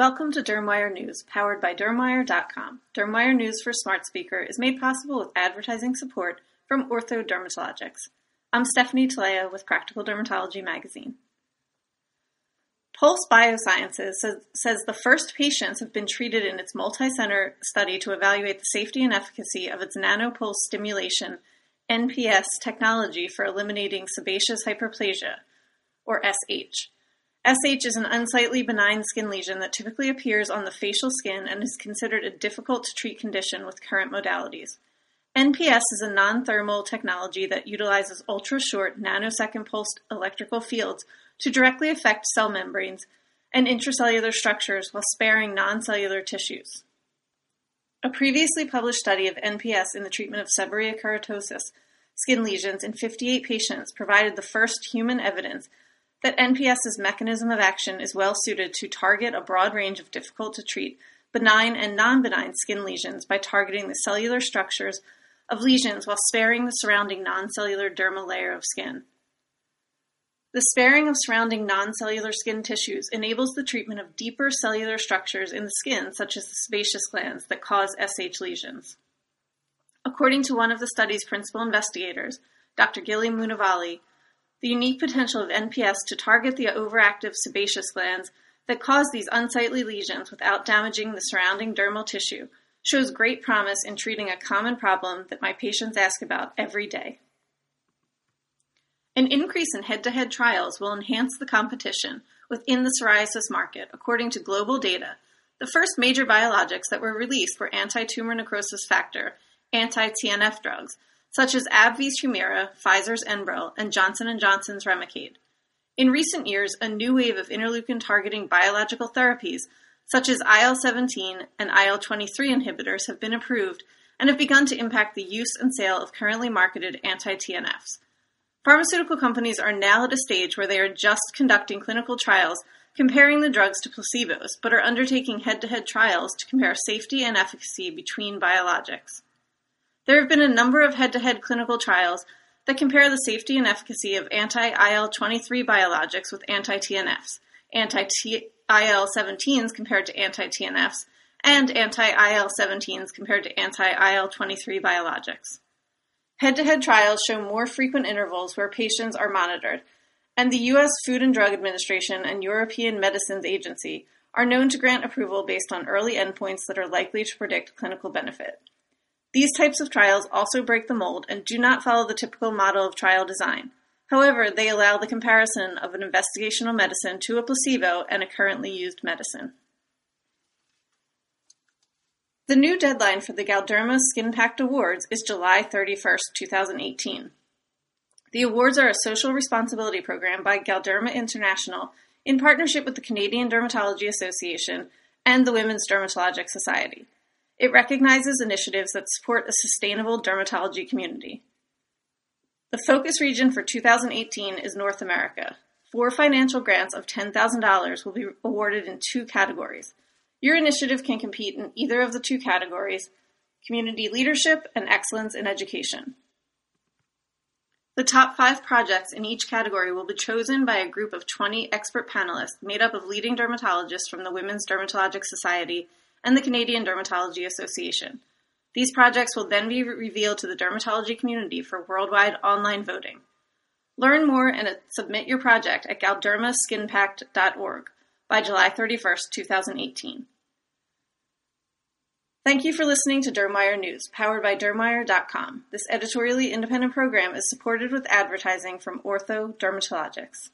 Welcome to DermWire News, powered by DermWire.com. DermWire News for Smart Speaker is made possible with advertising support from Ortho Dermatologics. I'm Stephanie Talea with Practical Dermatology Magazine. Pulse Biosciences says, says the first patients have been treated in its multi-center study to evaluate the safety and efficacy of its nanopulse stimulation NPS technology for eliminating sebaceous hyperplasia, or SH. SH is an unsightly benign skin lesion that typically appears on the facial skin and is considered a difficult to treat condition with current modalities. NPS is a non-thermal technology that utilizes ultra-short nanosecond pulsed electrical fields to directly affect cell membranes and intracellular structures while sparing non-cellular tissues. A previously published study of NPS in the treatment of seborrheic keratosis skin lesions in 58 patients provided the first human evidence that NPS's mechanism of action is well suited to target a broad range of difficult to treat benign and non-benign skin lesions by targeting the cellular structures of lesions while sparing the surrounding non-cellular dermal layer of skin. The sparing of surrounding non-cellular skin tissues enables the treatment of deeper cellular structures in the skin such as the sebaceous glands that cause SH lesions. According to one of the study's principal investigators, Dr. Gili Munavalli, the unique potential of NPS to target the overactive sebaceous glands that cause these unsightly lesions without damaging the surrounding dermal tissue shows great promise in treating a common problem that my patients ask about every day. An increase in head-to-head trials will enhance the competition within the psoriasis market, according to GlobalData. The first major biologics that were released were anti-tumor necrosis factor, anti-TNF drugs, such as AbbVie's Humira, Pfizer's Enbrel, and Johnson & Johnson's Remicade. In recent years, a new wave of interleukin-targeting biological therapies, such as IL-17 and IL-23 inhibitors, have been approved and have begun to impact the use and sale of currently marketed anti-TNFs. Pharmaceutical companies are now at a stage where they are just conducting clinical trials comparing the drugs to placebos, but are undertaking head-to-head trials to compare safety and efficacy between biologics. There have been a number of head-to-head clinical trials that compare the safety and efficacy of anti-IL-23 biologics with anti-TNFs, anti-IL-17s compared to anti-TNFs, and anti-IL-17s compared to anti-IL-23 biologics. Head-to-head trials show more frequent intervals where patients are monitored, and the U.S. Food and Drug Administration and European Medicines Agency are known to grant approval based on early endpoints that are likely to predict clinical benefit. These types of trials also break the mold and do not follow the typical model of trial design. However, they allow the comparison of an investigational medicine to a placebo and a currently used medicine. The new deadline for the Galderma Skin Pact Awards is July 31, 2018. The awards are a social responsibility program by Galderma International in partnership with the Canadian Dermatology Association and the Women's Dermatologic Society. It recognizes initiatives that support a sustainable dermatology community. The focus region for 2018 is North America. Four financial grants of $10,000 will be awarded in two categories. Your initiative can compete in either of the two categories, community leadership and excellence in education. The top five projects in each category will be chosen by a group of 20 expert panelists made up of leading dermatologists from the Women's Dermatologic Society and the Canadian Dermatology Association. These projects will then be revealed to the dermatology community for worldwide online voting. Learn more and uh, submit your project at galdermaskinpact.org by July 31, 2018. Thank you for listening to Dermwire News, powered by Dermwire.com. This editorially independent program is supported with advertising from Ortho Dermatologics.